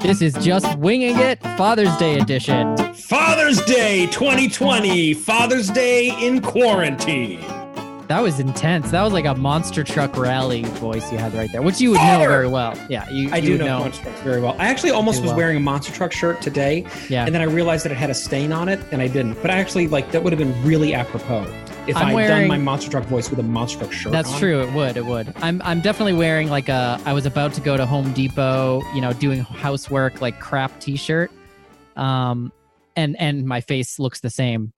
This is just winging it, Father's Day edition. Father's Day 2020, Father's Day in quarantine. That was intense. That was like a monster truck rally voice you had right there, which you would Father! know very well. Yeah, you. I you do know, monster trucks very well. I actually almost was well. wearing a monster truck shirt today, Yeah, and then I realized that it had a stain on it, and I didn't. But I actually like that would have been really apropos if I'm I'd wearing- done my monster truck voice with a monster truck shirt. that's on. true. It would. It would. I'm. I'm definitely wearing like a. I was about to go to Home Depot. You know, doing housework like crap T-shirt. Um, and and my face looks the same.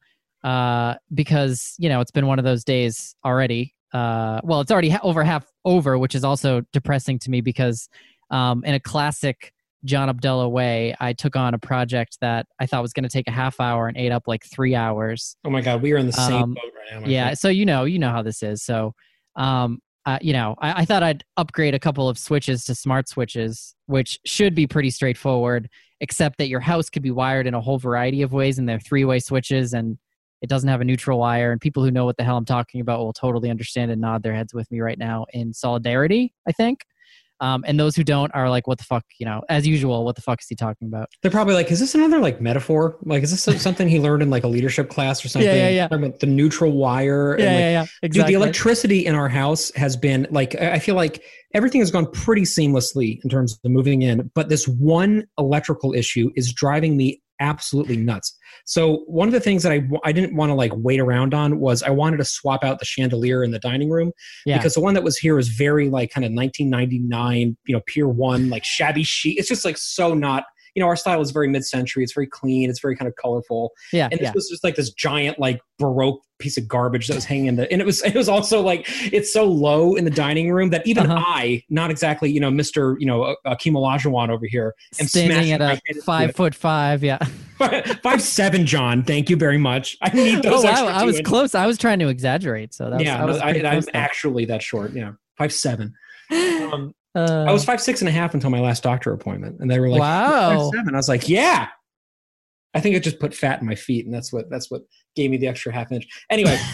Uh, because you know it's been one of those days already. Uh, well, it's already ha- over half over, which is also depressing to me because, um, in a classic John Abdullah way, I took on a project that I thought was going to take a half hour and ate up like three hours. Oh my god, we are in the same Um, boat right now. Yeah, friend. so you know, you know how this is. So, um, uh, you know, I, I thought I'd upgrade a couple of switches to smart switches, which should be pretty straightforward, except that your house could be wired in a whole variety of ways, and they're three-way switches, and it doesn't have a neutral wire. And people who know what the hell I'm talking about will totally understand and nod their heads with me right now in solidarity. I think. Um, and those who don't are like, "What the fuck?" You know, as usual, what the fuck is he talking about? They're probably like, is this another like metaphor? Like, is this something he learned in like a leadership class or something? yeah, yeah. About the neutral wire. and, like, yeah, Dude, the electricity in our house has been like I I feel like everything has gone pretty seamlessly in terms of moving in, but this one electrical issue is driving me absolutely nuts. So one of the things that I, I didn't want to like wait around on was I wanted to swap out the chandelier in the dining room yeah. because the one that was here is very like kind of 1999, you know, Pier 1 like shabby chic. It's just like so not you know, our style is very mid-century. It's very clean. It's very kind of colorful yeah, and this yeah. was just like this giant like baroque piece of garbage that was hanging in the and it was it was also like it's so low in the dining room that even Uh-huh. i not exactly you know mr you know uh, Akeem Olajuwon over here am Standing at a five foot five, yeah. five seven john thank you very much i need Oh those wow, extra I was inches. close. I was trying to exaggerate, so that was, yeah I was I, close actually that short yeah five seven um, Uh, i was five six and a half until my last doctor appointment and they were like wow. seven i was like yeah i think it just put fat in my feet and that's what that's what gave me the extra half inch anyway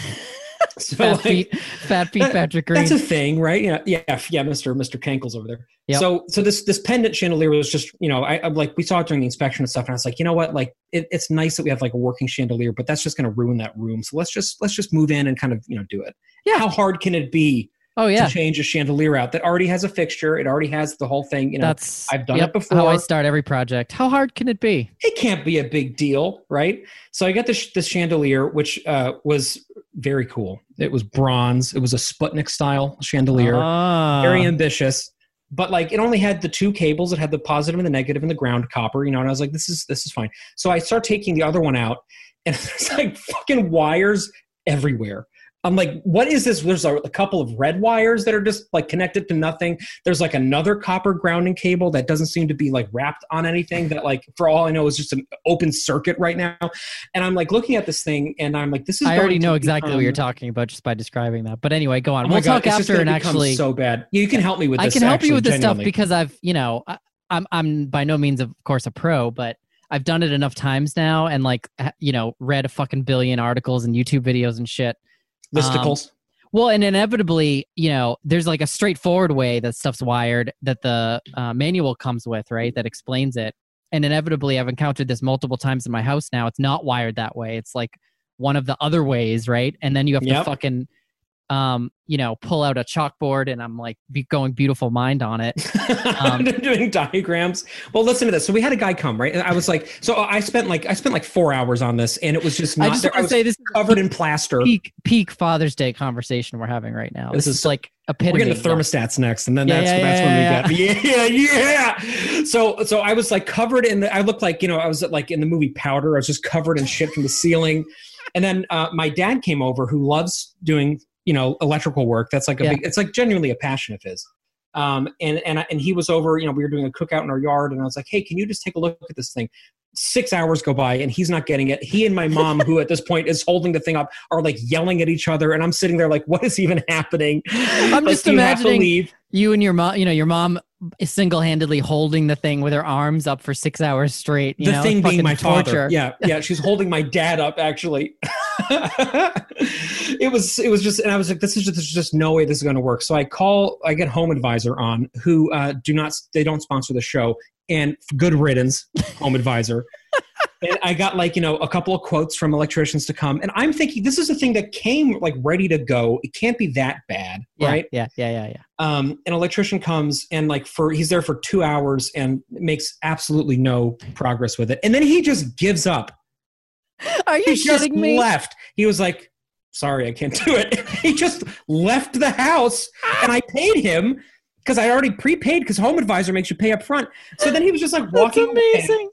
so fat like, feet, fat feet, Patrick Green. That's a thing, right? Yeah, yeah, yeah. Mr. Mr. Kankle's over there. Yep. So, so this this pendant chandelier was just, you know, I, I'm like we saw it during the inspection and stuff, and I was like, you know what, like it, it's nice that we have like a working chandelier, but that's just going to ruin that room. So let's just let's just move in and kind of you know do it. Yeah. How hard can it be oh yeah, to change a chandelier out that already has a fixture? It already has the whole thing. You know, that's I've done yep, it before. How I start every project. How hard can it be? it can't be a big deal, right? So I got this this chandelier, which uh, was very cool. It was bronze. It was a Sputnik style chandelier. Ah. very ambitious but like it only had the two cables it had the positive and the negative and the ground copper you know and i was like this is this is fine so i start taking the other one out and there's like fucking wires everywhere i'm like what is this there's a, a couple of red wires that are just like connected to nothing there's like another copper grounding cable that doesn't seem to be like wrapped on anything that like for all i know is just an open circuit right now and i'm like looking at this thing and i'm like this is I already know exactly what you're talking about just by describing that. But anyway, go on. Oh we'll God, talk after and actually. so bad you can help me with I this I can help you with this genuinely. stuff because I've, you know, I, I'm I'm by no means, of course, a pro, but I've done it enough times now, and like, you know, read a fucking billion articles and YouTube videos and shit. Um, Well, and inevitably, you know, there's like a straightforward way that stuff's wired that the uh, manual comes with, right? That explains it. And inevitably, I've encountered this multiple times in my house now. It's not wired that way. It's like one of the other ways, right? And then you have to fucking, um, you know, pull out a chalkboard and I'm like be going beautiful mind on it. Um, doing diagrams. Well, listen to this. So we had a guy come, right? And I was like, so I spent like I spent like four hours on this, and it was just not. I just want to say this is covered in plaster. peak peak Father's Day conversation we're having right now. This This, is is like We're getting to thermostats next, and then Yeah, that's yeah, that's yeah, when we get yeah, yeah. So so I was like covered in the. I looked like you know I was like in the movie Powder. I was just covered in shit from the ceiling, and then uh, my dad came over who loves doing you know electrical work. That's like a Yeah. big. It's like genuinely a passion of his. Um, and and I- and he was over. You know, we were doing a cookout in our yard, and I was like, "Hey, can you just take a look at this thing?" Six hours go by, and he's not getting it. He and my mom, who at this point is holding the thing up, are like yelling at each other, and I'm sitting there like, "What is even happening?" I'm just you have to imagining you and your mom, you know, your mom single-handedly holding the thing with her arms up for six hours straight. You the know? thing being my torture. father. Yeah, yeah. She's holding my dad up. Actually, it was it was just, and I was like, this is just there's just no way this is going to work. So I call, I get Home Advisor on, who uh, do not they don't sponsor the show. and good riddance, home advisor. And I got like, you know, a couple of quotes from electricians to come. And I'm thinking this is a thing that came like ready to go. It can't be that bad, Yeah, right? Yeah, yeah, yeah, yeah. Um, an electrician comes and like for he's there for two hours and makes absolutely no progress with it. And then he just gives up. Are you He just me? left. He was like, sorry, I can't do it. he just left the house and I paid him because I already prepaid because Home Advisor makes you pay up front. So then he was just like walking away. amazing.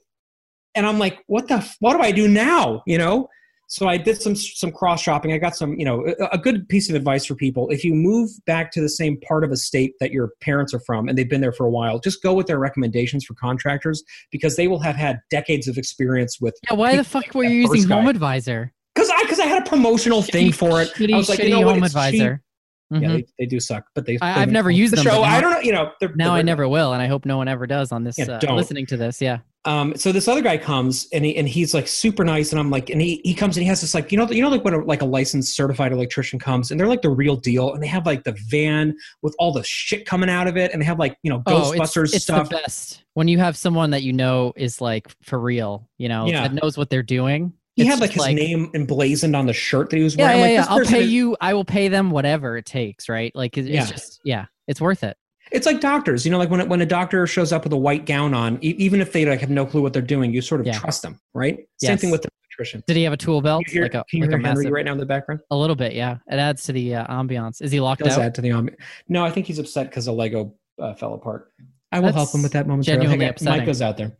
And I'm like, what the, what do I do now? You know? So I did some some cross shopping. I got some, you know, a, good piece of advice for people. If you move back to the same part of a state that your parents are from and they've been there for a while, just go with their recommendations for contractors because they will have had decades of experience with. Yeah, why the fuck were you using Home. Advisor? Because I because I had a promotional thing for it. Shitty, I was like, shitty you know what, Home it's cheap. Advisor. Yeah, they, they do suck, but they. I, I've never used the them, show. now- I don't know. You know, they're, now they're I never will, and I hope no one ever does on this. Yeah, uh, listening to this, yeah. Um, so this other guy comes and he and he's like super nice and I'm like and he, he comes and he has this like you know you know like when a, like a licensed certified electrician comes and they're like the real deal and they have like the van with all the shit coming out of it and they have like you know Oh, it's, Ghostbusters it's stuff. the best when you have someone that you know is like for real, you know, Yeah. that knows what they're doing. He It's had like his name emblazoned on the shirt that he was Yeah, wearing. yeah, like, yeah. I'll pay is- you. I will pay them whatever it takes, right? Like it's Yeah. just, yeah, it's worth it. It's like doctors, you know, like when when a doctor shows up with a white gown on, e- even if they like have no clue what they're doing, you sort of Yeah. trust them, right? Same thing with the electrician. Did he have a tool belt? Hear, like a, can you like hear a Henry massive, right now in the background? a little bit, yeah. It adds to the uh, ambiance. Is he locked does out? add to the ambiance. No, I think he's upset because the Lego uh, fell apart. I will help him with that momentarily. genuinely upsetting. Mike goes out there.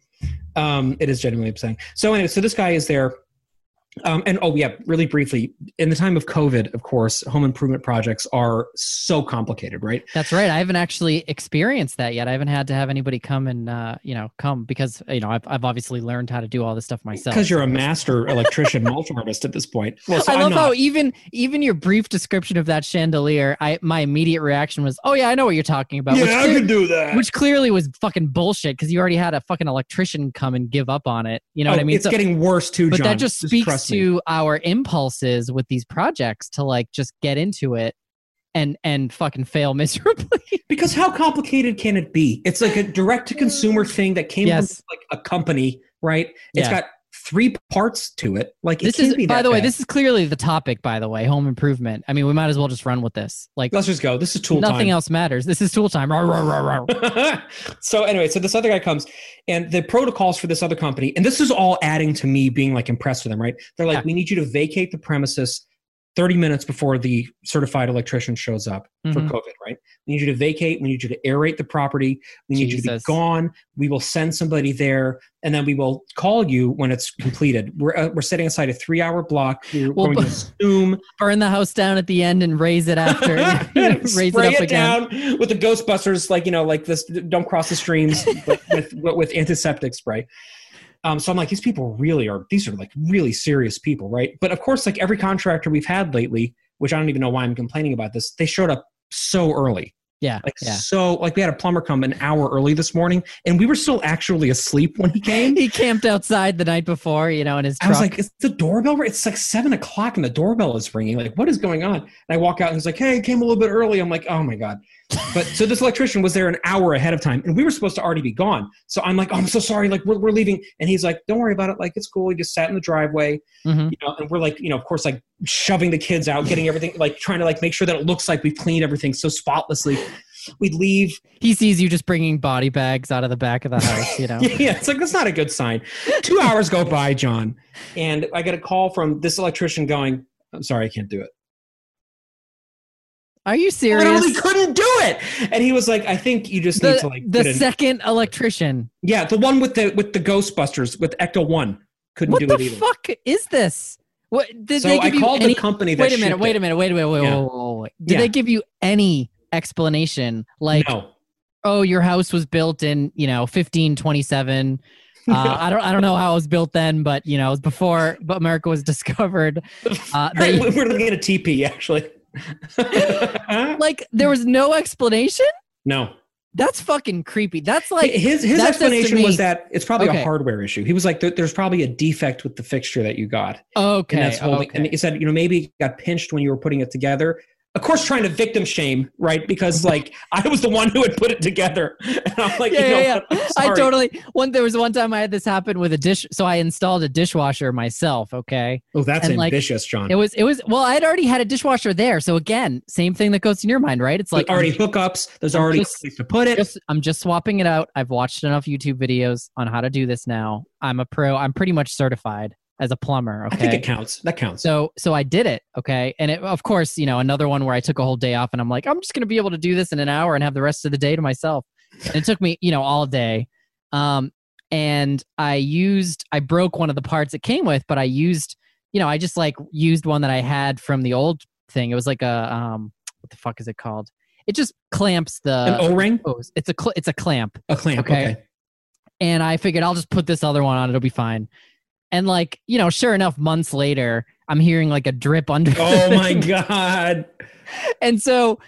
Um, it is genuinely upsetting. So anyway, so this guy is there. Um, and oh yeah, really briefly, in the time of COVID, of course, home improvement projects are so complicated, right? That's right. I haven't actually experienced that yet. I haven't had to have anybody come and uh, you know come because you know I've I've obviously learned how to do all this stuff myself. Because you're a master electrician, multi artist at this point. Well, so I love not. how even even your brief description of that chandelier, I my immediate reaction was, "Oh yeah, I know what you're talking about." which, clear- could do that. which clearly was fucking bullshit because you already had a fucking electrician come and give up on it. You know what I mean? Oh, It's So- getting worse too, but John. that just speaks trust me. to our impulses with these projects to like just get into it and and fucking fail miserably. Because how complicated can it be? It's like a direct to consumer mm. thing that came Yes. from like a company, right? It's Yeah. got three parts to it. Like this is by the way, this is clearly the topic. By the way, home improvement. I mean, we might as well just run with this. Like Let's just go. This is tool time. nothing time. else matters. This is tool time. Rawr, rawr, rawr, rawr. so anyway, so this other guy comes, and the protocols for this other company, and this is all adding to me being like impressed with them, right? They're like, Yeah. we need you to vacate the premises 30 minutes before the certified electrician shows up for Mhm. COVID, right? We need you to vacate. We need you to aerate the property. We need you to be gone. We will send somebody there, and then we will call you when it's completed. We're uh, we're setting aside a three hour block. We're Well, going to assume Burn the house down at the end and raise it after. raise spray it up it, again. down with the Ghostbusters, like you know, like this. Don't cross the streams with, with with antiseptic spray. Um, so I'm like, these people really are. These are like really serious people, right? But of course, like every contractor we've had lately, which I don't even know why I'm complaining about this, they showed up so early. Yeah, Like yeah. so, like we had a plumber come an hour early this morning, and we were still actually asleep when he came. He camped outside the night before, you know, in his I was like, "Is the doorbell? It's like seven o'clock, and the doorbell is ringing. Like, what is going on?" And I walk out, and he's like, "Hey, I came a little bit early." I'm like, "Oh my god!" But so this electrician was there an hour ahead of time, and we were supposed to already be gone. So I'm like, oh, "I'm so sorry. Like, we're, we're leaving," and he's like, "Don't worry about it. Like, it's cool. He just sat in the driveway, Mhm. you know." And we're like, you know, of course, like shoving the kids out, getting everything, like trying to like make sure that it looks like we've cleaned everything so spotlessly. We'd leave. he sees you just bringing body bags out of the back of the house, you know. Yeah, it's like that's not a good sign. Two hours go by, John, and I get a call from this electrician going, "I'm sorry, I can't do it." Are you serious? Literally couldn't do it, and he was like, "I think you just need to like the get in- second electrician. yeah, the one with the with the Ghostbusters with Ecto One couldn't What do the it either." What the fuck is this? What did so they I give you called any? the company that Wait a minute. Wait a minute. Wait a minute. Wait. Yeah. Wait. Wait. wait. Did Yeah. they give you any explanation? Like, no, oh, your house was built in you know 1527. Uh, I don't. I don't know how it was built then, but you know, it was before but America was discovered. Uh, they, we're looking at a TP actually. Like, there was no explanation. no, That's fucking creepy. That's like his his that says to explanation was that it's probably Okay. a hardware issue. He was like, there, "There's probably a defect with the fixture that you got." okay. and that's holding. okay. And he said, you know, maybe it got pinched when you were putting it together. Of course, trying to victim shame, right? Because like I was the one who had put it together, and I'm like, yeah, you know yeah, yeah. I totally one. There was one time I had this happen with a dish, so I installed a dishwasher myself. Okay, Oh, that's and, like, ambitious, John. it was it was well, I had already had a dishwasher there, so again, same thing that goes in your mind, right? It's like like already I'm hookups. There's I'm already just- to put it. just I'm just swapping it out. I've watched enough YouTube videos on how to do this now. I'm a pro. I'm pretty much certified as a plumber. I think Okay, it counts. That counts. so so I did it. Okay, and it, of course, you know, another one where I took a whole day off, and I'm like, I'm just gonna be able to do this in an hour and have the rest of the day to myself. And it took me, you know, all day. Um, and I used, I broke one of the parts it came with, but I used, you know, I just like used one that I had from the old thing. It was like a, um, what the fuck is it called? It just clamps the. An O-ring. It's a cl- it's a clamp, a clamp. okay. Okay. and I figured I'll just put this other one on. It'll be fine. And like you know, sure enough, months later, I'm hearing like a drip under. Oh my god. and so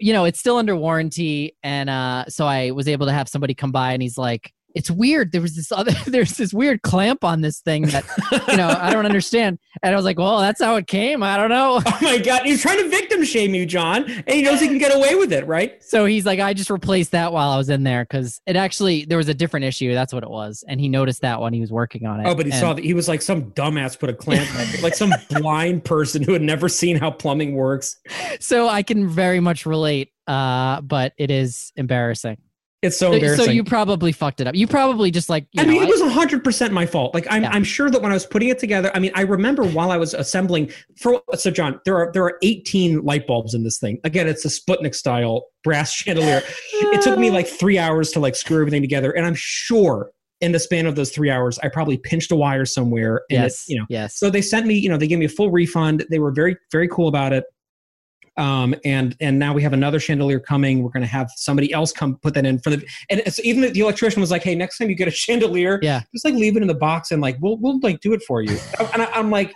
you know it's still under warranty and uh so i was able to have somebody come by and he's like it's weird. There was this other there's this weird clamp on this thing that you know i don't understand. And i was like well that's how it came. I don't know. Oh my god. He's trying to victim shame you, John, and he knows he can get away with it, right? so he's like i just replaced that while i was in there because it actually there was a different issue. That's what it was. And he noticed that when he was working on it. Oh, but he And- saw that he was like some dumbass put a clamp, like some blind person who had never seen how plumbing works. so i can very much relate uh but it is embarrassing It's so so, embarrassing. so you probably fucked it up you probably just like you I know, mean, it was hundred percent my fault. Like, I'm, Yeah. I'm sure that when I was putting it together, I mean, I remember while I was assembling. For so, John, there are there are 18 light bulbs in this thing. Again, it's a Sputnik style brass chandelier. It took me like three hours to like screw everything together, and I'm sure in the span of those three hours, I probably pinched a wire somewhere. And yes it, you know, yes so they sent me, you know, they gave me a full refund. They were very, very cool about it. Um, and and now we have another chandelier coming. We're going to have somebody else come put that in for the. And it's, even the electrician was like, "Hey, next time you get a chandelier, Yeah. just like leave it in the box and like we'll we'll like do it for you." and I, I'm like,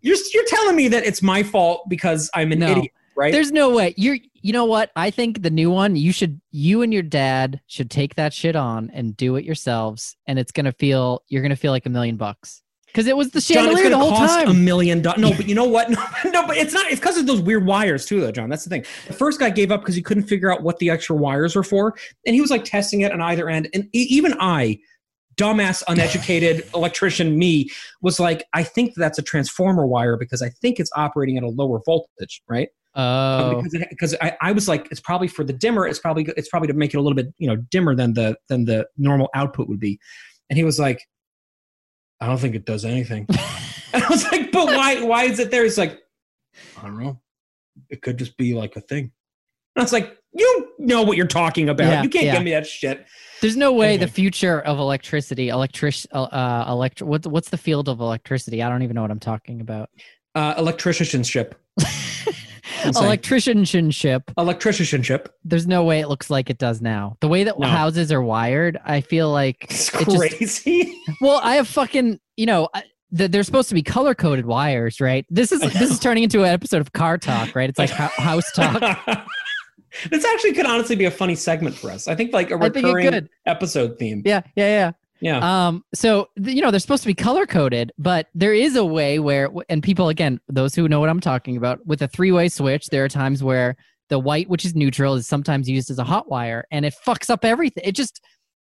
"You're you're telling me that it's my fault because I'm an No. idiot, right?" There's no way. You're you know what? I think the new one, you should you and your dad should take that shit on and do it yourselves and it's going to feel you're going to feel like a million bucks. Cuz it was the John, it's the whole cost a million dollars. No, but you know what? No, no, but it's not. It's because of those weird wires too, though, John. That's the thing. The first guy gave up because he couldn't figure out what the extra wires were for, and he was like testing it on either end. And even I, dumbass, uneducated electrician me, was like, I think that's a transformer wire because I think it's operating at a lower voltage, right? oh. Um, because it, because I, I was like, it's probably for the dimmer. It's probably it's probably to make it a little bit you know dimmer than the than the normal output would be. And he was like, I don't think it does anything. and I was like, but why why is it there? He's like, I don't know. It could just be like a thing. And I was like, you know what you're talking about. Yeah, you can't yeah. give me that shit. There's no way the future of electricity, electric uh, uh electri- what's what's the field of electricity? I don't even know what I'm talking about. Uh, electricianship. Electricianship. Electricianship. There's no way it looks like it does now. The way that No. houses are wired, I feel like It's It just- crazy. Well, I have fucking, you know, I- they're supposed to be color coded wires, right? This is this is turning into an episode of car talk, right? It's like house talk. this actually could honestly be a funny segment for us. I think like a recurring episode theme. Yeah, yeah, yeah. Yeah. Um, so you know they're supposed to be color coded, but there is a way where, and people again, those who know what I'm talking about, with a three way switch, there are times where the white, which is neutral, is sometimes used as a hot wire, and it fucks up everything. It just,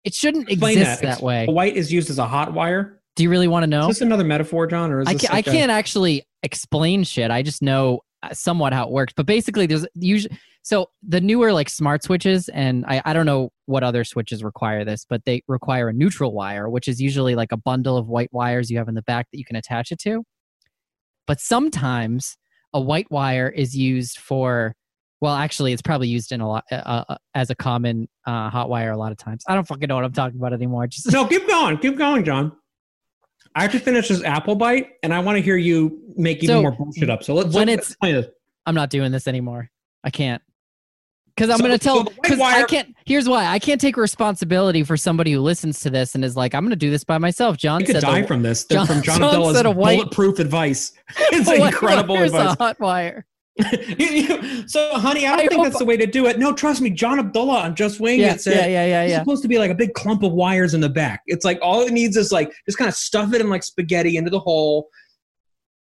it shouldn't Explain exist that, Ex- way. White is used as a hot wire. Do you really want to know? Is this another metaphor, John, or is I can't, I like a- can't actually explain shit. I just know uh, somewhat how it works. But basically, there's usually so the newer like smart switches, and I, I don't know what other switches require this, but they require a neutral wire, which is usually like a bundle of white wires you have in the back that you can attach it to. But sometimes a white wire is used for. Well, actually, it's probably used in a lot uh, uh, as a common uh, hot wire a lot of times. I don't fucking know what I'm talking about anymore. Just No, keep going. Keep going, John. I have to finish this apple bite, and I want to hear you make even So, more bullshit up. So let's when it's- let's this. I'm not doing this anymore. I can't. Because I'm So- going to tell. Because I can't. Here's why. I can't take responsibility for somebody who listens to this and is like, "I'm going to do this by myself." John You could said. die the, from this. John- from John, John Abdullah's said a white- bulletproof advice. It's incredible advice. A hot wire. You- you- so, honey, I don't I think that's the way to do it. No, trust me, John Abdullah on Just Wing Yeah, it said yeah, yeah, yeah, it's yeah. supposed to be like a big clump of wires in the back. It's like all it needs is like just kind of stuff it in like spaghetti into the hole,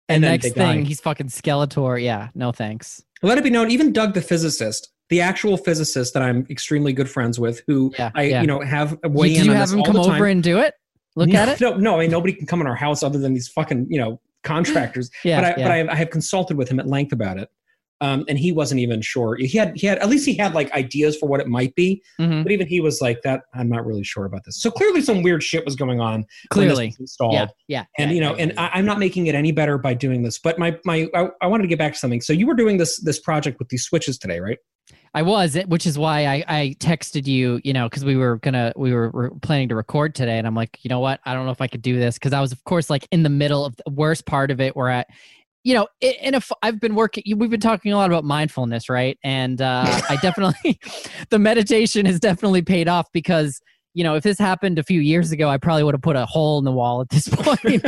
And, then next thing, die. he's fucking Skeletor. Yeah, no thanks. Let it be known, even Doug the physicist, the actual physicist that I'm extremely good friends with, who Yeah, I yeah. you know have weigh Did in you on have this him come over and do it? Look no, at it. No, no, I mean nobody can come in our house other than these fucking you know contractors. Yeah, but I, yeah. but I, I have consulted with him at length about it, um, and he wasn't even sure. He had he had at least he had like ideas for what it might be, Mhm. but even he was like that. I'm not really sure about this. So clearly, some weird shit was going on. Clearly, was installed. yeah, yeah. And yeah, you know, yeah, and yeah. I, I'm not making it any better by doing this. But my my I, I wanted to get back to something. So you were doing this this project with these switches today, right? I was, which is why I, I texted you, you know, because we were gonna, we were, were planning to record today, and I'm like, you know what, I don't know if I could do this because I was, of course, like in the middle of the worst part of it, where I, you know, i- in a, f- I've been working, we've been talking a lot about mindfulness, right? And uh, I definitely, the meditation has definitely paid off because, you know, if this happened a few years ago, I probably would have put a hole in the wall at this point.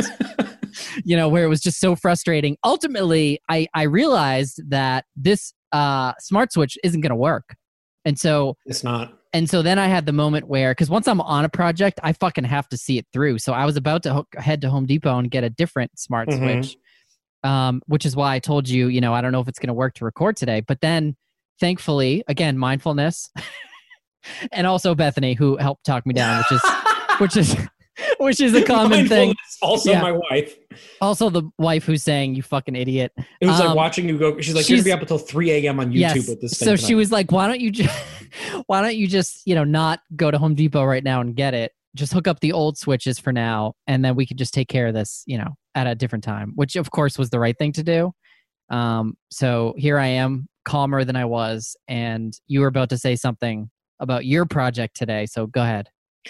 you know, where it was just so frustrating. Ultimately, I I realized that this uh smart switch isn't going to work. And so It's not. and so then I had the moment where cuz once I'm on a project, I fucking have to see it through. So I was about to hook, head to Home Depot and get a different smart Mhm. switch. Um which is why I told you, you know, I don't know if it's going to work to record today, but then thankfully, again, mindfulness and also Bethany who helped talk me down, which is which is which is a common thing. Also, Yeah. my wife. Also, the wife who's saying, "You fucking idiot." It was like Um, watching you go. She's like, you're she's- gonna be up until 3 a.m. on YouTube yes. with this thing. So she was like, "Why don't you just, why don't you just, you know, not go to Home Depot right now and get it? Just hook up the old switches for now, and then we could just take care of this, you know, at a different time." Which, of course, was the right thing to do. Um, so here I am, calmer than I was, and you were about to say something about your project today. So go ahead.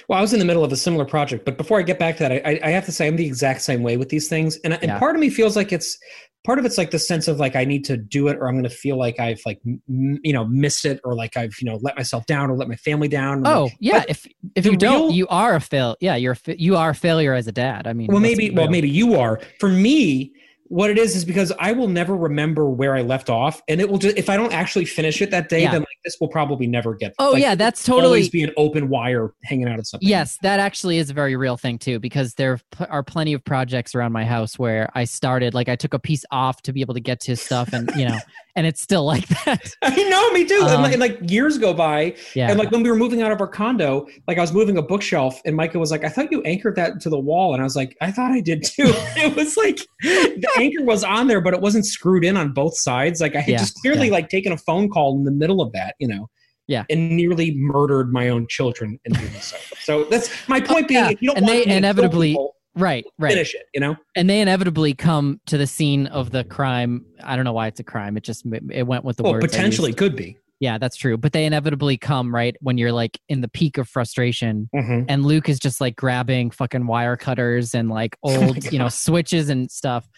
Well, I was in the middle of a similar project, but before I get back to that, I, I- have to say I'm the exact same way with these things, and, and Yeah. part of me feels like it's part of it's like the sense of like I need to do it, or I'm going to feel like I've like m- you know missed it, or like I've you know let myself down, or let my family down. Oh yeah, if if you don't, real- you are a fail. Yeah, you're a you are a failure as a dad. I mean, well, maybe well maybe you are. For me, what it is is because I will never remember where I left off, and it will just if I don't actually finish it that day, Yeah. then like this will probably never get. Oh like, yeah, that's totally always be an open wire hanging out of something. Yes, that actually is a very real thing too, because there are plenty of projects around my house where I started, like I took a piece off to be able to get to stuff, and you know, and it's still like that. I know, me too. and, Um, like, and, like years go by, Yeah, And like when we were moving out of our condo, like I was moving a bookshelf, and Micah was like, "I thought you anchored that to the wall," and I was like, "I thought I did too." it was like the anchor was on there, but it wasn't screwed in on both sides. Like I had Yeah, just clearly yeah. like taken a phone call in the middle of that, you know. Yeah. and nearly murdered my own children in doing so. So that's my point. being, yeah. if you don't And want they me to kill inevitably- people, right, right, finish it. You know, and they inevitably come to the scene of the crime. I don't know why it's a crime. It just it went with the well, words. I potentially could be. yeah, that's true. But they inevitably come right when you're like in the peak of frustration, Mhm. and Luke is just like grabbing fucking wire cutters and like Oh old, you know, switches and stuff.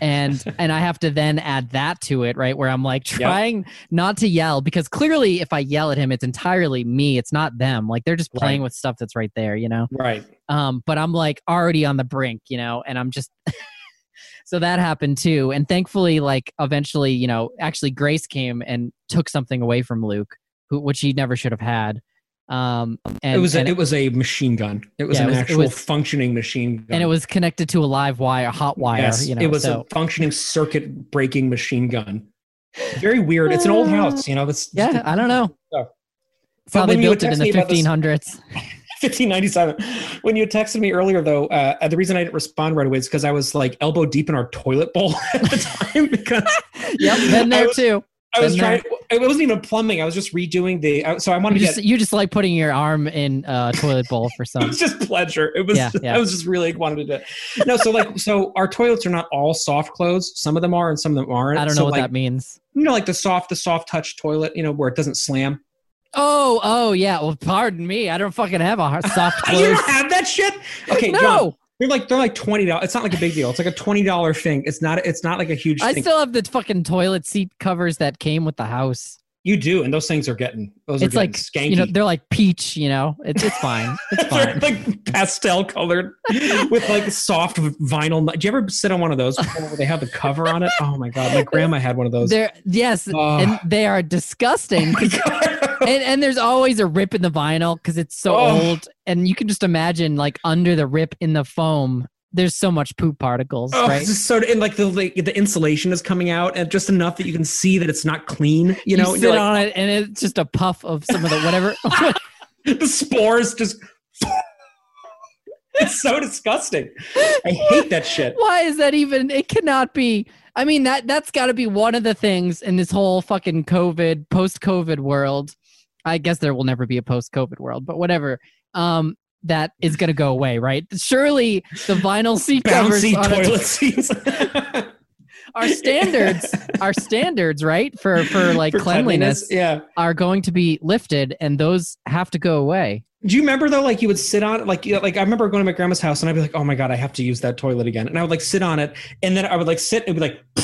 And and I have to then add that to it, right? Where I'm like trying not to yell because clearly if I yell at him, it's entirely me. It's not them. Like they're just playing Right. with stuff that's right there, you know? Right. Um, but I'm like already on the brink, you know, and I'm just so that happened too. And thankfully, like eventually, you know, actually Grace came and took something away from Luke, who which he never should have had. Um, and it was a, it was a machine gun. It was Yeah, an it was- actual was- functioning machine gun. and it was connected to a live wire, hot wire. Yes, you know, it was so a functioning circuit breaking machine gun. Very weird. It's an old house, you know. That's yeah, I don't know. So- That's how But they you built it in the me about this- 1500s. 1597. When you texted me earlier, though, uh, the reason I didn't respond right away is because I was like elbow deep in our toilet bowl at the time because Yep, been there was, too. I was trying. It wasn't even plumbing. I was just redoing the. So I wanted You to just get. you just like putting your arm in a toilet bowl for some. It was just pleasure. It was. Yeah, yeah. I was just really wanted to. No, so like, so our toilets are not all soft close. Some of them are, and some of them aren't. I don't so know what like, that means. You know, like the soft, the soft touch toilet. You know, where it doesn't slam. Oh, oh yeah. Well, pardon me. I don't fucking have a soft you don't have that shit. Okay, no, John, they're like they're like twenty dollars. It's not like a big deal. It's like a twenty dollar thing. It's not. It's not like a huge I thing. still have the fucking toilet seat covers that came with the house. you do, and those things are getting. Those It's are like getting skanky. you know they're like peach. You know, it's it's fine. It's fine. like pastel colored with like soft vinyl. Do you ever sit on one of those before where they have the cover on it? Oh my god, my grandma had one of those. They're yes, Oh. and they are disgusting. Oh. And, and there's always a rip in the vinyl because it's so Oh. old and you can just imagine like under the rip in the foam there's so much poop particles, Oh, right? it's just so and like the like, the insulation is coming out and just enough that you can see that it's not clean. You know, sit like, on it and it's just a puff of some of the whatever. the spores just. it's so disgusting. I hate that shit. Why is that even? It cannot be. I mean that that's got to be one of the things in this whole fucking COVID post-COVID world. I guess there will never be a post-COVID world, but whatever. Um, that is going to go away, right? Surely the vinyl seat covers Bouncy on a- toilet seats. our standards, our standards, right, for for like For cleanliness, Yeah. are going to be lifted, and those have to go away. Do you remember though? Like you would sit on it, like you know, like I remember going to my grandma's house and I'd be like, "Oh my god, I have to use that toilet again," and I would like sit on it, and then I would like sit and be like,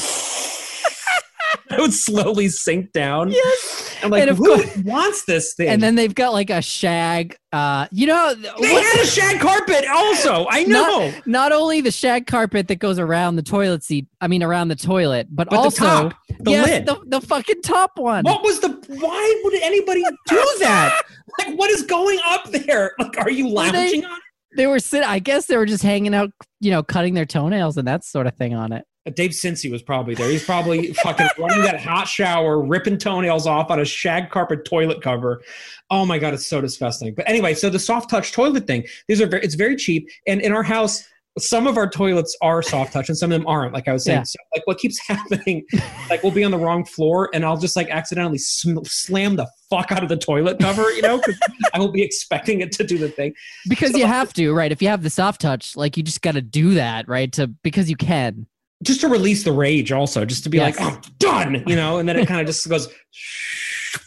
I would slowly sink down. Yes, I'm like, And of who course- wants this thing? and then they've got like a shag. Uh, you know, they had a shag carpet also. I know, not only the shag carpet that goes around the toilet seat, I mean around the toilet, but, but also the top, the yes, lid. the, the fucking top one. what was the? Why would anybody do that? like, what is going up there? Like, are you Well, they- lounging on? It? They were sitting. I guess they were just hanging out, you know, cutting their toenails and that sort of thing on it. Dave Cincy was probably there. He's probably fucking running that hot shower, ripping toenails off on a shag carpet toilet cover. Oh my god, it's so disgusting. But anyway, so the soft touch toilet thing, these are very, it's very cheap. And in our house, some of our toilets are soft touch and some of them aren't. Like I was saying, Yeah. so like what keeps happening, like we'll be on the wrong floor and I'll just like accidentally sm- slam the fuck out of the toilet cover, you know, because I will be expecting it to do the thing. Because So- you have to, right? If you have the soft touch, like you just got to do that, right? To because you can. Just to release the rage also just to be Yes. like oh, i'm done you know and then it kind of just goes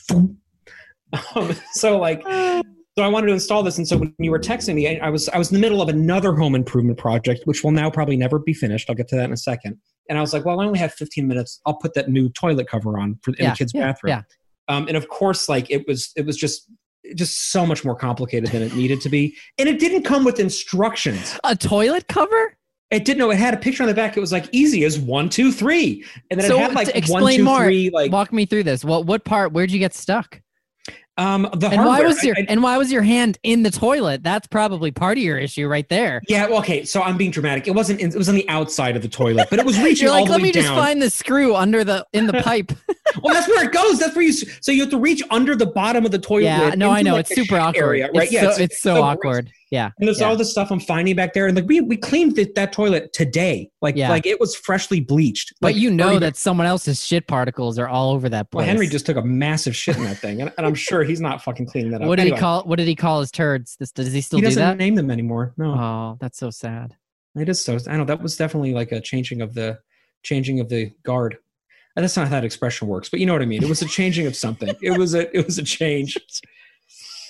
um, so like so i wanted to install this and so when you were texting me I, was i was in the middle of another home improvement project which will now probably never be finished i'll get to that in a second and i was like well i only have 15 minutes i'll put that new toilet cover on for in Yeah, the kids yeah, bathroom yeah. um, and of course like it was it was just just so much more complicated than it needed to be and it didn't come with instructions A toilet cover? It didn't know it had a picture on the back. It was like easy as one, two, three, and then So it had like to one, explain two, more, three, like Walk me through this. What what part? Where'd you get stuck? um the And why was your I- I- and why was your hand in the toilet? That's probably part of your issue right there. yeah, well, okay. So I'm being dramatic. It wasn't. In, it was on the outside of the toilet, but it was reaching You're like, let me just down. find the screw under the in the pipe. well, that's where it goes. That's where you. So you have to reach under the bottom of the toilet. yeah, no, I know like, it's super awkward. Area, right? It's yeah, so, it's, so, gross. awkward. Yeah, And there's yeah. all this stuff I'm finding back there, and like we we cleaned th- that toilet today, like Yeah. like it was freshly bleached. but like you know 30 that someone else's shit particles are all over that place. Well, Henry just took a massive shit in that thing, and, and I'm sure he's not fucking cleaning that up. What did Anyway, he call? What did he call his turds? This does he still He do doesn't that? name them anymore. No, Oh, that's so sad. It is so. I know that was definitely like a changing of the changing of the guard. And That's not how that expression works, but you know what I mean. It was a changing of something. It was a it was a change.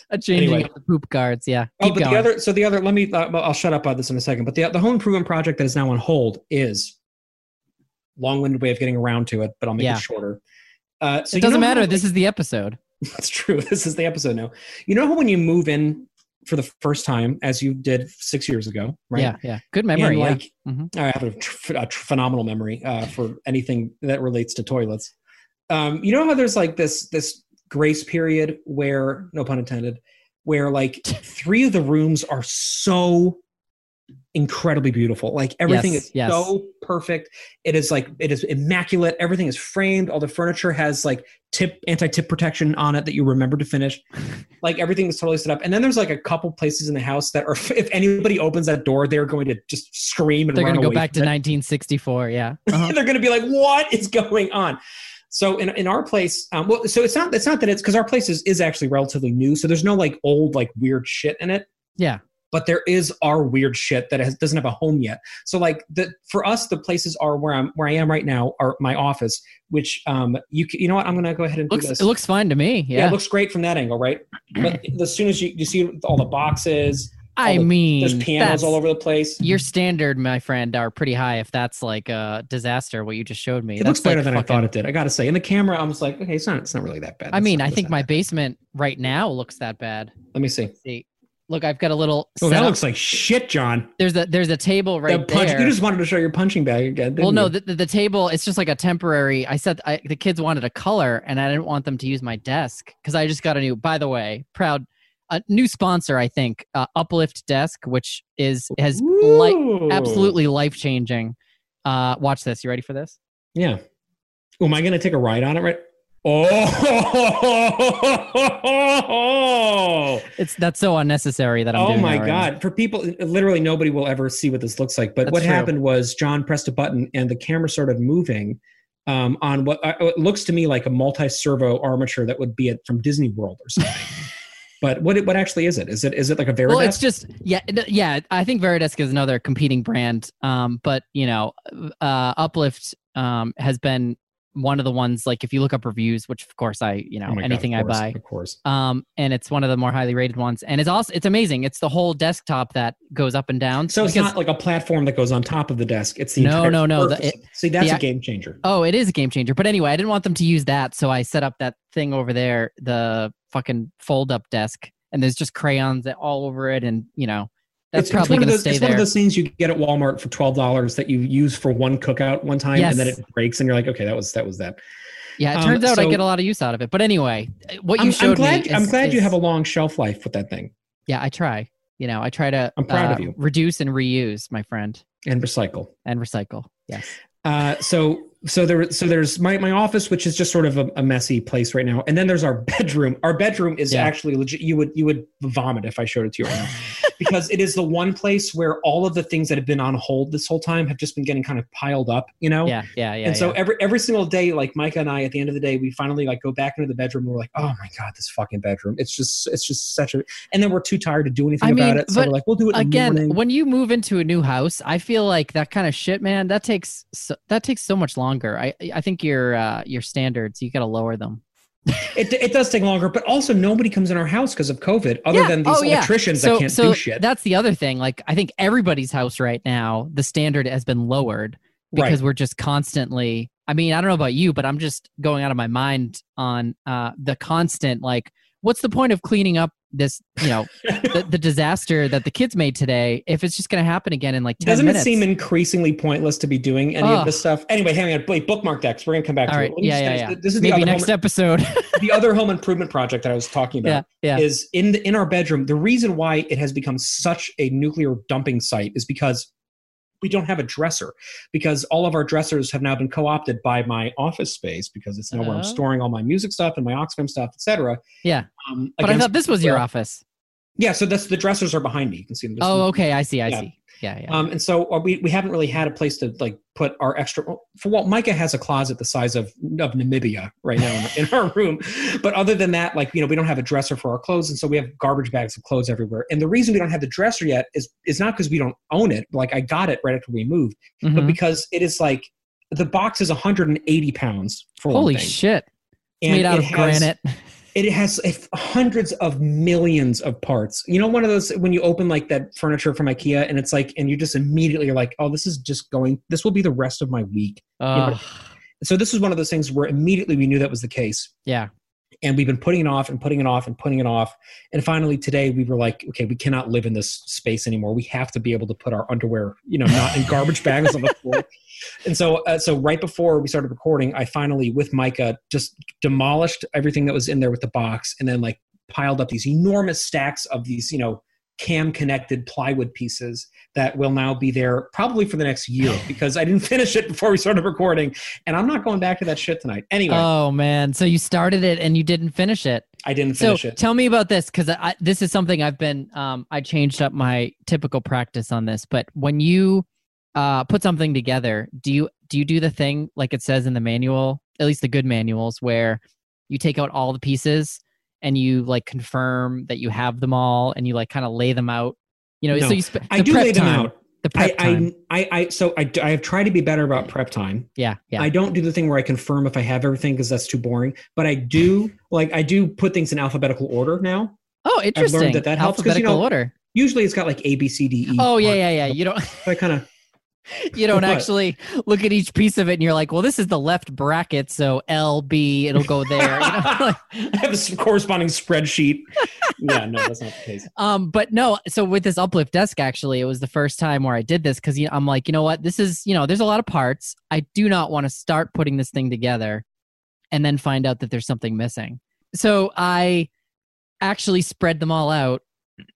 A changing Anyway. of the poop guards. Yeah, Oh, keep but going. the other so the other let me uh, I'll shut up about this in a second. But the the home improvement project that is now on hold is long-winded way of getting around to it, but I'll make Yeah. it shorter. Uh, so it doesn't how, matter. like- This is the episode. That's true. This is the episode now. You know how when you move in for the first time, as you did six years ago, right? Yeah, yeah. Good memory. And, yeah. like Mhm. I have a, tr- a tr- phenomenal memory uh, for anything that relates to toilets. Um, you know how there's like this this grace period where, no pun intended, where like three of the rooms are so incredibly beautiful. Like everything Yes, is yes. so perfect. It is like it is immaculate. Everything is framed. All the furniture has like tip anti-tip protection on it that you remember to finish. like everything is totally set up. And then there's like a couple places in the house that are if anybody opens that door, they're going to just scream and They're gonna go back to it. 1964. Yeah. Uh-huh. they're going to be like, "What is going on?" So in, in our place, um, well, so it's not it's not that it's because our place is, is actually relatively new, so there's no like old like weird shit in it. Yeah. But there is our weird shit that has, doesn't have a home yet. So like the for us, the places are where I'm where I am right now are my office, which um you you know what I'm going to go ahead and Looks do this. it looks fine to me. yeah. Yeah. it looks great from that angle, right? But as soon as you you see all the boxes, I the- mean, there's pianos all over the place. Your standard, my friend, are pretty high. If that's like a disaster, what you just showed me, It looks better like than I thought it did. I got to say, in the camera, I was like, okay, it's not it's not really that bad. I mean, I think my basement right now looks that bad. Let me see. See, look, I've got a little. Oh, that looks like shit, John. there's a there's a table right That punch, there. you just wanted to show your punching bag again. Well, no, the, the, the table it's just like a temporary. I said I, the kids wanted a color, and I didn't want them to use my desk because I just got a new. By the way, proud. A new sponsor, I think, uh, Uplift Desk, which is has li- absolutely life changing. Uh, watch this. You ready for this? Yeah. Oh, am I going to take a ride on it? Right. Oh. It's that's so unnecessary that I'm oh my that right now. god! For people, literally nobody will ever see what this looks like. But That's what true. happened was John pressed a button and the camera started moving um, on what uh, it looks to me like a multi-servo armature that would be at, from Disney World or something. but what what actually is it? Is it is it like a Varidesk? Well, it's just yeah, yeah. I think Varidesk is another competing brand. Um, but you know, uh, Uplift um has been one of the ones like if you look up reviews, which of course I you know Oh my God, anything I buy, of course. um, and it's one of the more highly rated ones, and it's also it's amazing. It's the whole desktop that goes up and down. So it's not like a platform that goes on top of the desk. It's the No, no, no, the- it- See, that's the a game changer. Oh, it is a game changer. But anyway, I didn't want them to use that, so I set up that thing over there, the fucking fold up desk, and there's just crayons all over it, and you know that's it's, probably going of to those, stay it's there. one of those things you get at Walmart for twelve dollars that you use for one cookout one time, and then it breaks, and you're like, okay, that was that was that. yeah, it um, turns out I get a lot of use out of it. But anyway, what you I'm, showed I'm glad. me, I'm is- glad you have a long shelf life with that thing Yeah, I try. You know, I try to. I'm proud of uh, you. Reduce and reuse, my friend, and recycle. and recycle. Yes. Uh, so so there so there's my, my office which is just sort of a, a messy place right now and then there's our bedroom our bedroom is Yeah. actually legit you would you would vomit if i showed it to you right now because it is the one place where all of the things that have been on hold this whole time have just been getting kind of piled up you know Yeah, yeah, yeah. and so yeah. every every single day like micah and i at the end of the day we finally like go back into the bedroom and we're like oh my god this fucking bedroom it's just it's just such a and then we're too tired to do anything I about it so we're like we'll do it in the again when you move into a new house i feel like that kind of shit man that takes so, that takes so much longer i i think your uh your standards you gotta lower them it, it does take longer but also nobody comes in our house because of covid other Yeah. than these Oh, yeah. electricians so that can't so do shit that's the other thing like i think everybody's house right now the standard has been lowered because we're just constantly i mean i don't know about you but i'm just going out of my mind on uh the constant like what's the point of cleaning up this you know the, the disaster that the kids made today if it's just going to happen again in like 10 Doesn't minutes it seem increasingly pointless to be doing any of this stuff? Anyway, hang on. Wait, bookmark decks. We're gonna come back all to right it. Yeah yeah yeah This is the maybe other, next home, episode the other home improvement project that I was talking yeah about. yeah Is in the, in our bedroom. The reason why it has become such a nuclear dumping site is because we don't have a dresser because all of our dressers have now been co-opted by my office space because it's now where Oh. I'm storing all my music stuff and my Oxfam stuff, etc. Yeah. Um, but i thought this was your office Yeah, so that's the dressers are behind me. You can see them. Oh okay i see i Yeah. see yeah yeah Um, and so uh, we, we haven't really had a place to like put our extra. For what Micah has a closet the size of of Namibia right now in, in our room, but other than that, like you know, we don't have a dresser for our clothes, and so we have garbage bags of clothes everywhere. And the reason we don't have the dresser yet is is not because we don't own it. Like I got it right after we moved, but Mhm. because it is like the box is 180 pounds for holy shit it's And made out of has- granite it has hundreds of millions of parts. You know, one of those when you open like that furniture from IKEA, and it's like, and you just immediately are like, oh, this is just going. This will be the rest of my week. Ugh. So this is one of those things where immediately we knew that was the case, yeah and we've been putting it off and putting it off and putting it off, and finally today we were like, okay, we cannot live in this space anymore. We have to be able to put our underwear, you know, not in garbage bags on the floor. And so, uh, so right before we started recording, I finally, with Micah, just demolished everything that was in there with the box, and then like piled up these enormous stacks of these, you know, cam connected plywood pieces that will now be there probably for the next year because I didn't finish it before we started recording, and I'm not going back to that shit tonight. Anyway, Oh man! So you started it and you didn't finish it. I didn't So finish it. tell me about this because I, this is something I've been. Um, I changed up my typical practice on this. But when you uh, put something together, do you do you do the thing like it says in the manual, at least the good manuals, where you take out all the pieces and you like confirm that you have them all and you like kind of lay them out. You know, No. so you sp- I do lay them time, out. The I, prep time. I, I, I, so I, I have tried to be better about prep time. yeah, yeah. I don't do the thing where I confirm if I have everything because that's too boring. But I do like I do put things in alphabetical order now. oh, interesting. that that helps because you know, order. Usually it's got like A B C D E. Oh yeah, yeah, yeah. You don't. I kind of you don't What? actually look at each piece of it and you're like, well, this is the left bracket, so LB, it'll go there. You know? like, I have a corresponding spreadsheet. yeah, no, that's not the case. um, but no, so with this uplift desk, actually, it was the first time where I did this because you know, I'm like, you know what, this is, you know, there's a lot of parts. I do not want to start putting this thing together and then find out that there's something missing. So I actually spread them all out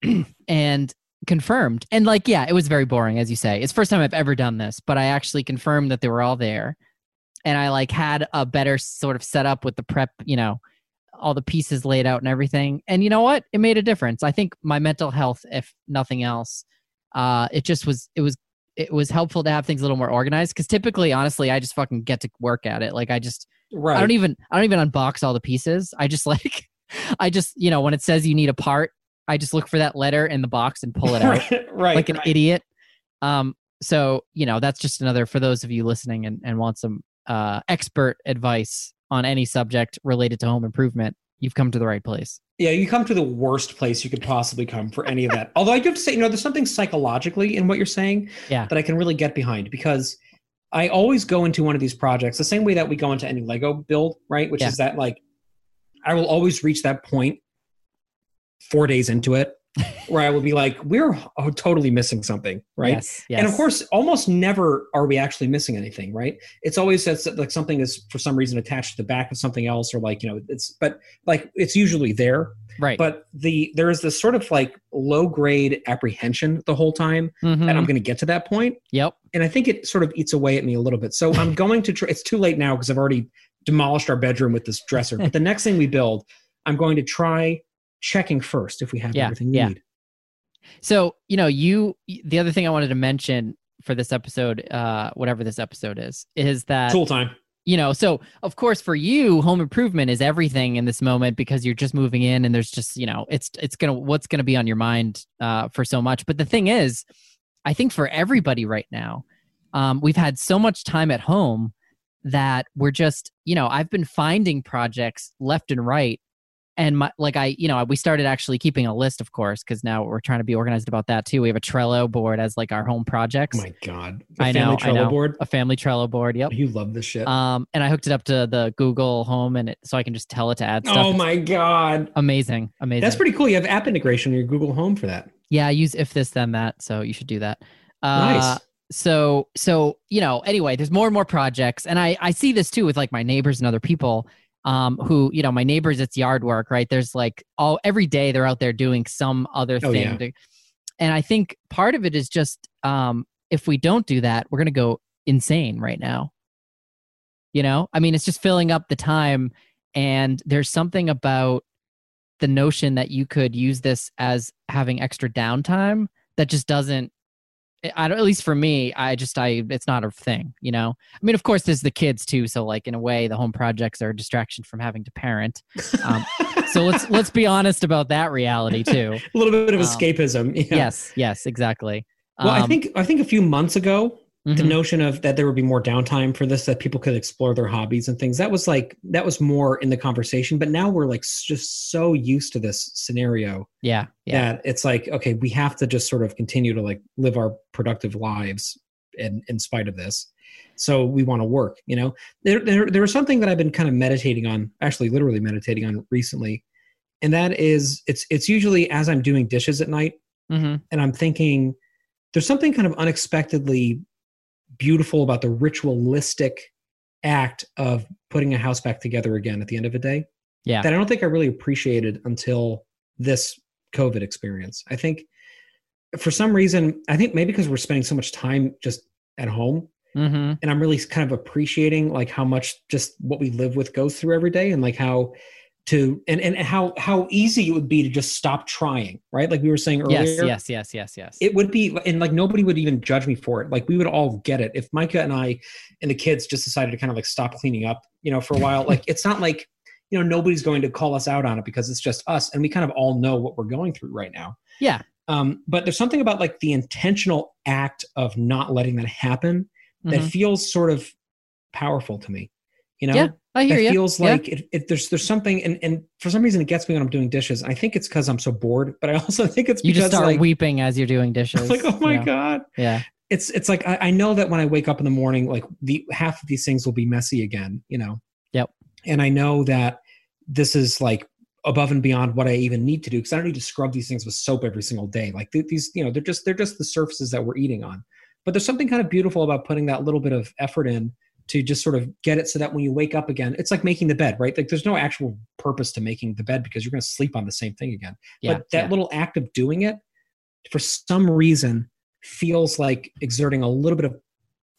and confirmed. And like, yeah, it was very boring, as you say. It's the first time I've ever done this, but I actually confirmed that they were all there. And I like had a better sort of setup with the prep, you know, all the pieces laid out and everything. And you know what? It made a difference. I think my mental health, if nothing else, uh, it just was it was it was helpful to have things a little more organized because typically honestly i just fucking get to work at it like i just Right. i don't even i don't even unbox all the pieces i just like i just you know when it says you need a part i just look for that letter in the box and pull it out right. like an right. idiot um so you know that's just another for those of you listening and, and want some uh expert advice on any subject related to home improvement you've come to the right place Yeah, you come to the worst place you could possibly come for any of that. Although I do have to say, you know, there's something psychologically in what you're saying Yeah. that I can really get behind because I always go into one of these projects the same way that we go into any Lego build, right? Which Yeah. is that like I will always reach that point four days into it where I will be like, we're oh, totally missing something, right? yes, yes. And of course, almost never are we actually missing anything, right? It's always that's like something is for some reason attached to the back of something else, or like you know, it's but like it's usually there. right But the there is this sort of like low grade apprehension the whole time Mhm. that I'm going to get to that point, yep and I think it sort of eats away at me a little bit. So I'm going to. Try, it's too late now because I've already demolished our bedroom with this dresser. But the next thing we build, I'm going to try checking first if we have Yeah, everything we yeah. need. So, you know, you the other thing I wanted to mention for this episode, uh, whatever this episode is, is that Tool time. you know, so of course for you, home improvement is everything in this moment because you're just moving in and there's just, you know, it's it's gonna what's gonna be on your mind uh for so much. But the thing is, I think for everybody right now, um, we've had so much time at home that we're just, you know, I've been finding projects left and right. And my, like I, you know, we started actually keeping a list, of course, because now we're trying to be organized about that too. We have a Trello board as like our home projects, Oh my god. A I know, family I Trello know. board. a family Trello board. Yep. You love this shit. Um, and I hooked it up to the Google Home, and it, so I can just tell it to add stuff. oh It's my god. amazing, amazing. That's pretty cool. You have app integration in your Google Home for that. yeah, I use if this then that, so you should do that. Uh, Nice. So so you know, anyway, there's more and more projects, and I I see this too with like my neighbors and other people. Um, who you know, my neighbors, it's yard work, right? There's like all every day they're out there doing some other Oh, thing, yeah. to- and I think part of it is just um, if we don't do that, we're gonna go insane right now. You know, I mean, it's just filling up the time, and there's something about the notion that you could use this as having extra downtime that just doesn't I don't, at least for me, I just I it's not a thing, you know. I mean, of course, there's the kids too, so like in a way, the home projects are a distraction from having to parent. Um, So let's let's be honest about that reality too. a little bit of Um, escapism. Yeah. Yes, yes, exactly. Well, I Um, think I think a few months ago, the mhm, notion of that there would be more downtime for this, that people could explore their hobbies and things, that was like that was more in the conversation. But now we're like just so used to this scenario yeah, yeah, that it's like, okay, we have to just sort of continue to like live our productive lives in in spite of this. So we want to work, you know. There, there, there was something that I've been kind of meditating on, actually, literally meditating on recently, and that is, it's it's usually as I'm doing dishes at night, hmm and I'm thinking, there's something kind of unexpectedly beautiful about the ritualistic act of putting a house back together again at the end of a day. Yeah. That I don't think I really appreciated until this COVID experience. I think for some reason, I think maybe because we're spending so much time just at home hmm and I'm really kind of appreciating like how much just what we live with goes through every day and like how to and and how how easy it would be to just stop trying, right? Like we were saying earlier. yes, yes, yes, yes, yes. It would be and like nobody would even judge me for it. Like we would all get it. If Micah and I and the kids just decided to kind of like stop cleaning up, you know, for a while, like it's not like you know nobody's going to call us out on it because it's just us and we kind of all know what we're going through right now. Yeah. Um, but there's something about like the intentional act of not letting that happen that Mhm. feels sort of powerful to me. You know, Yeah, I hear you. it you. feels Yeah. like it, it, there's there's something, and, and for some reason it gets me when I'm doing dishes. I think it's because I'm so bored, but I also think it's you because just start like, weeping as you're doing dishes. I'm like, oh my you know? god, Yeah, it's it's like I, I know that when I wake up in the morning, like the half of these things will be messy again. You know. Yep. And I know that this is like above and beyond what I even need to do because I don't need to scrub these things with soap every single day. Like th- these, you know, they're just they're just the surfaces that we're eating on. But there's something kind of beautiful about putting that little bit of effort in to just sort of get it so that when you wake up again, it's like making the bed, right? Like there's no actual purpose to making the bed because you're going to sleep on the same thing again. Yeah, but that yeah. little act of doing it, for some reason, feels like exerting a little bit of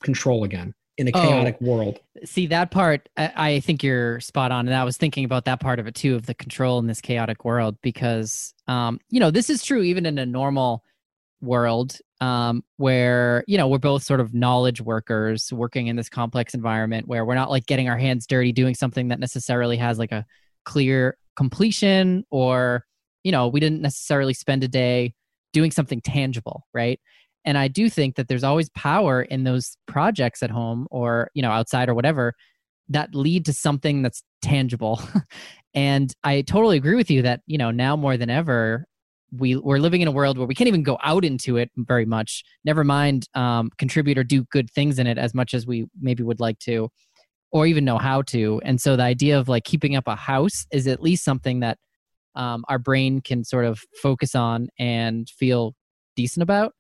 control again in a Oh. chaotic world. See that part, I, I think you're spot on, and I was thinking about that part of it too, of the control in this chaotic world, because um, you know this is true even in a normal world um, where you know we're both sort of knowledge workers working in this complex environment where we're not like getting our hands dirty doing something that necessarily has like a clear completion or you know we didn't necessarily spend a day doing something tangible right? And i do think that there's always power in those projects at home or you know outside or whatever that lead to something that's tangible. And i totally agree with you that you know now more than ever we we're living in a world where we can't even go out into it very much. Never mind um, contribute or do good things in it as much as we maybe would like to or even know how to. And so the idea of like keeping up a house is at least something that um, our brain can sort of focus on and feel decent about.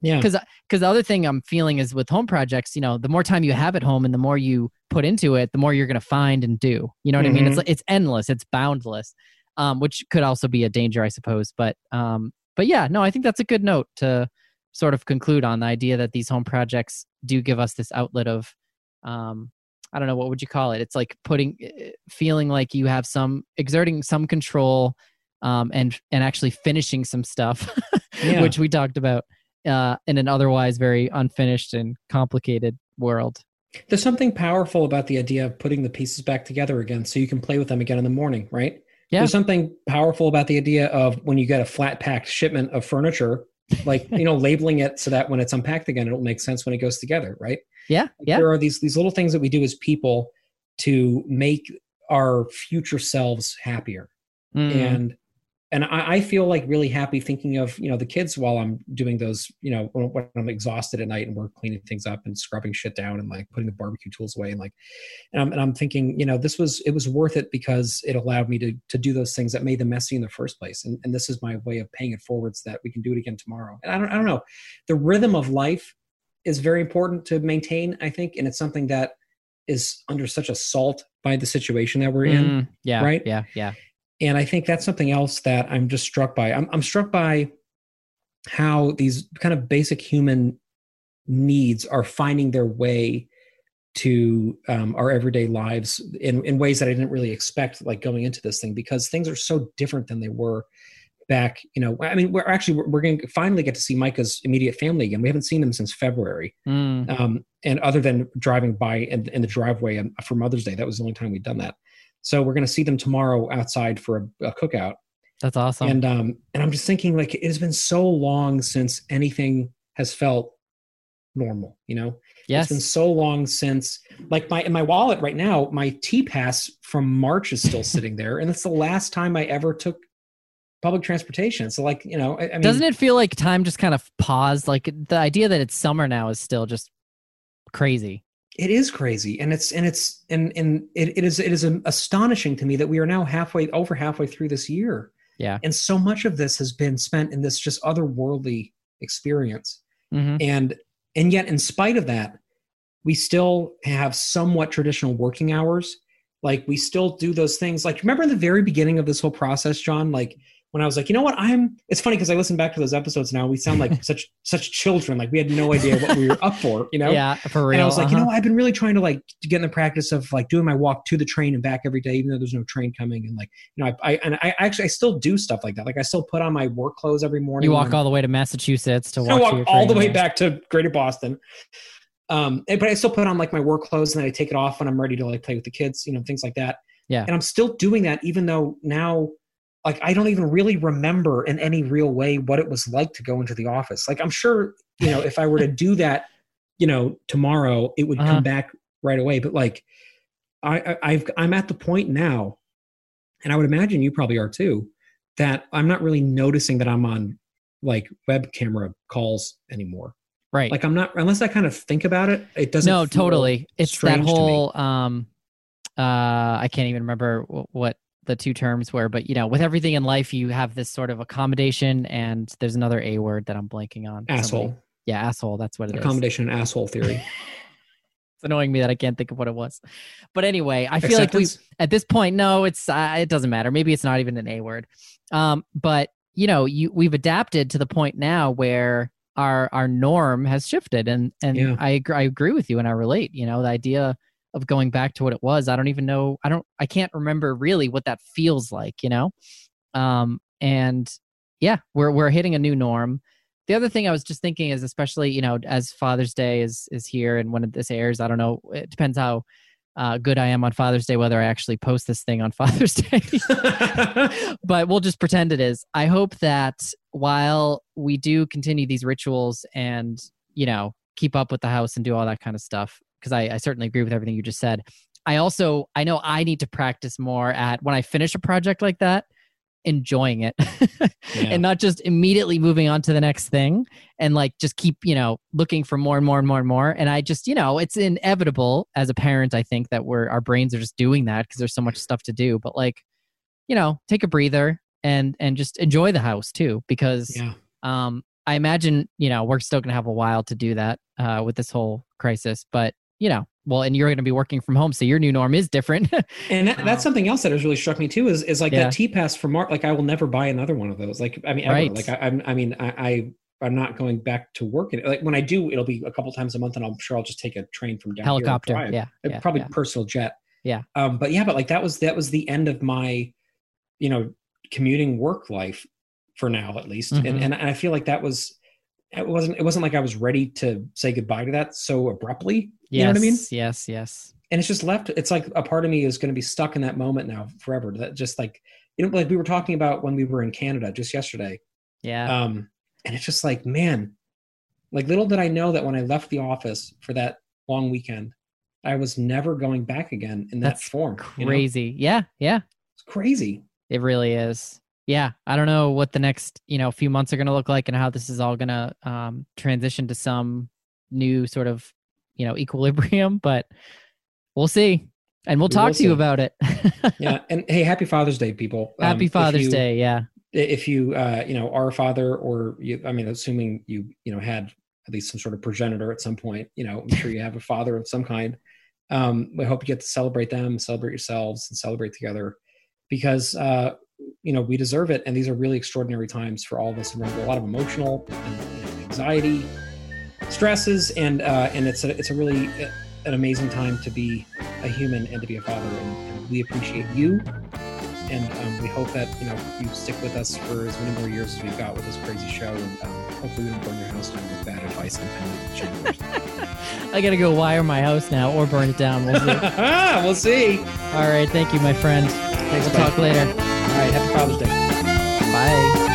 Yeah. because because the other thing i'm feeling is with home projects you know the more time you have at home and the more you put into it the more you're going to find and do. You know what i mean? It's Mhm. it's endless. It's boundless um, which could also be a danger i suppose but um, but yeah no i think that's a good note to sort of conclude on the idea that these home projects do give us this outlet of um, i don't know what would you call it it's like putting eh, feeling like you have some exerting some control um, and and actually finishing some stuff Yeah. which we talked about uh, in an otherwise very unfinished and complicated world. There's something powerful about the idea of putting the pieces back together again so you can play with them again in the morning, right? Yeah. There's something powerful about the idea of when you get a flat packed shipment of furniture, like, you know, labeling it so that when it's unpacked again, it'll make sense when it goes together, right? Yeah, Like, yeah, There are these these little things that we do as people to make our future selves happier. Mm. and and I, I feel like really happy thinking of you know the kids while I'm doing those you know when, when I'm exhausted at night and we're cleaning things up and scrubbing shit down and like putting the barbecue tools away and like and I'm, and I'm thinking you know this was it was worth it because it allowed me to to do those things that made them messy in the first place. And, and this is my way of paying it forward so that we can do it again tomorrow. And I don't I don't know. The rhythm of life is very important to maintain I think. And it's something that is under such assault by the situation that we're in. Mm, yeah, right? Yeah, yeah. And I think that's something else that I'm just struck by. I'm, I'm struck by how these kind of basic human needs are finding their way to um, our everyday lives in, in ways that I didn't really expect, like going into this thing, because things are so different than they were back. You know, I mean, we're actually we're, we're going to finally get to see Micah's immediate family again. We haven't seen them since February, Mm, um, and other than driving by in, in the driveway on, for Mother's Day, that was the only time we'd done that. So we're going to see them tomorrow outside for a, a cookout, that's awesome. and um, and I'm just thinking like it has been so long since anything has felt normal. You know, yes. it's been so long since like my in my wallet right now, my T pass from March is still sitting there, and it's the last time I ever took public transportation. So like you know, I, I mean, Doesn't it feel like time just kind of paused? Like the idea that it's summer now is still just crazy. It is crazy. And it's and it's and and it, it is it is astonishing to me that we are now halfway over halfway through this year. Yeah. and so much of this has been spent in this just otherworldly experience. Hmm and and yet in spite of that we still have somewhat traditional working hours. Like we still do those things. Like remember in the very beginning of this whole process john? Like when i was like you know what i'm it's funny because i listen back to those episodes now we sound like such such children like we had no idea what we were up for you know Yeah, for real. and I was like, you uh-huh. know, I've been really trying to like to get in the practice of like doing my walk to the train and back every day, even though there's no train coming. And like, you know, I, I and I actually I still do stuff like that. Like I still put on my work clothes every morning. you walk all the way to Massachusetts to walk, to walk all the way back to Greater Boston. Um, but I still put on like my work clothes and then I take it off when I'm ready to like play with the kids, you know, things like that. Yeah. And I'm still doing that, even though now, like, I don't even really remember in any real way what it was like to go into the office. Like, I'm sure, you know, if I were to do that, you know, tomorrow, it would Uh-huh. come back right away. But like, I, I I've I'm at the point now, and I would imagine you probably are too, that I'm not really noticing that I'm on like web camera calls anymore. Right. Like I'm not unless I kind of think about it. It doesn't. no, totally. It's that strange to me. whole um uh I can't even remember what the two terms were, but you know, with everything in life you have this sort of accommodation and there's another A word that I'm blanking on. asshole Somebody- Yeah, asshole, that's what it is. accommodation and asshole theory. it's annoying me that I can't think of what it was. But anyway, I feel like we at this point, no, it's uh, it doesn't matter. Maybe it's not even an A word. Um, but you know, you we've adapted to the point now where our our norm has shifted, and and Yeah. I agree, I agree with you, and I relate. You know, the idea of going back to what it was. I don't even know. I don't. I can't remember really what that feels like. You know, um, and yeah, we're we're hitting a new norm. The other thing I was just thinking is, especially you know, as Father's Day is is here, and when this airs, I don't know. It depends how uh, good I am on Father's Day, whether I actually post this thing on Father's Day. but we'll just pretend it is. I hope that while we do continue these rituals and you know keep up with the house and do all that kind of stuff, because I, I certainly agree with everything you just said. I also I know I need to practice more at when I finish a project like that, enjoying it, Yeah. and not just immediately moving on to the next thing and like just keep you know looking for more and more and more and more. And I just you know it's inevitable as a parent. I think that we're our brains are just doing that because there's so much stuff to do. But like you know take a breather and and just enjoy the house too because yeah. um i imagine you know we're still gonna have a while to do that uh with this whole crisis but you know well and you're gonna be working from home so your new norm is different And that, that's something else that has really struck me too is is like Yeah. that T pass for Mark. Like I will never buy another one of those. Like I mean, ever. Right. Like I, I'm, I mean, I, I I'm not going back to work. it. Like when I do, it'll be a couple times a month, and I'm sure I'll just take a train from down helicopter drive. yeah, Uh, yeah probably yeah. personal jet. Yeah. Um, but yeah, but like that was that was the end of my, you know, commuting work life for now at least. Mhm. And, and and I feel like that was it wasn't it wasn't like I was ready to say goodbye to that so abruptly. yes You know what I mean? yes yes And it's just left. It's like a part of me is going to be stuck in that moment now forever. That just like you know, like we were talking about when we were in Canada just yesterday. yeah Um, and it's just like, man, like little did I know that when I left the office for that long weekend, I was never going back again in that That's form. you know? crazy yeah yeah It's crazy. it really is yeah i don't know what the next you know few months are gonna look like and how this is all gonna um transition to some new sort of you know equilibrium but we'll see and we'll We talk to you about it Yeah. And hey, happy Father's Day, people. Um, happy if father's you- day yeah If you, uh, you know, are a father or you, I mean, assuming you, you know, had at least some sort of progenitor at some point, you know, I'm sure you have a father of some kind. Um, we hope you get to celebrate them, celebrate yourselves, and celebrate together because, uh, you know, we deserve it. And these are really extraordinary times for all of us around. A lot of emotional and, anxiety, stresses, and uh, and it's a it's a really uh, an amazing time to be a human and to be a father. And, and we appreciate you, and um, we hope that you know you stick with us for as many more years as we've got with this crazy show. And um, hopefully, we don't burn your house down with bad advice and. I gotta go wire my house now or burn it down. We'll see. we'll see. All right, thank you, my friend. Thanks, We'll talk later. Right, happy Father's Day. Bye.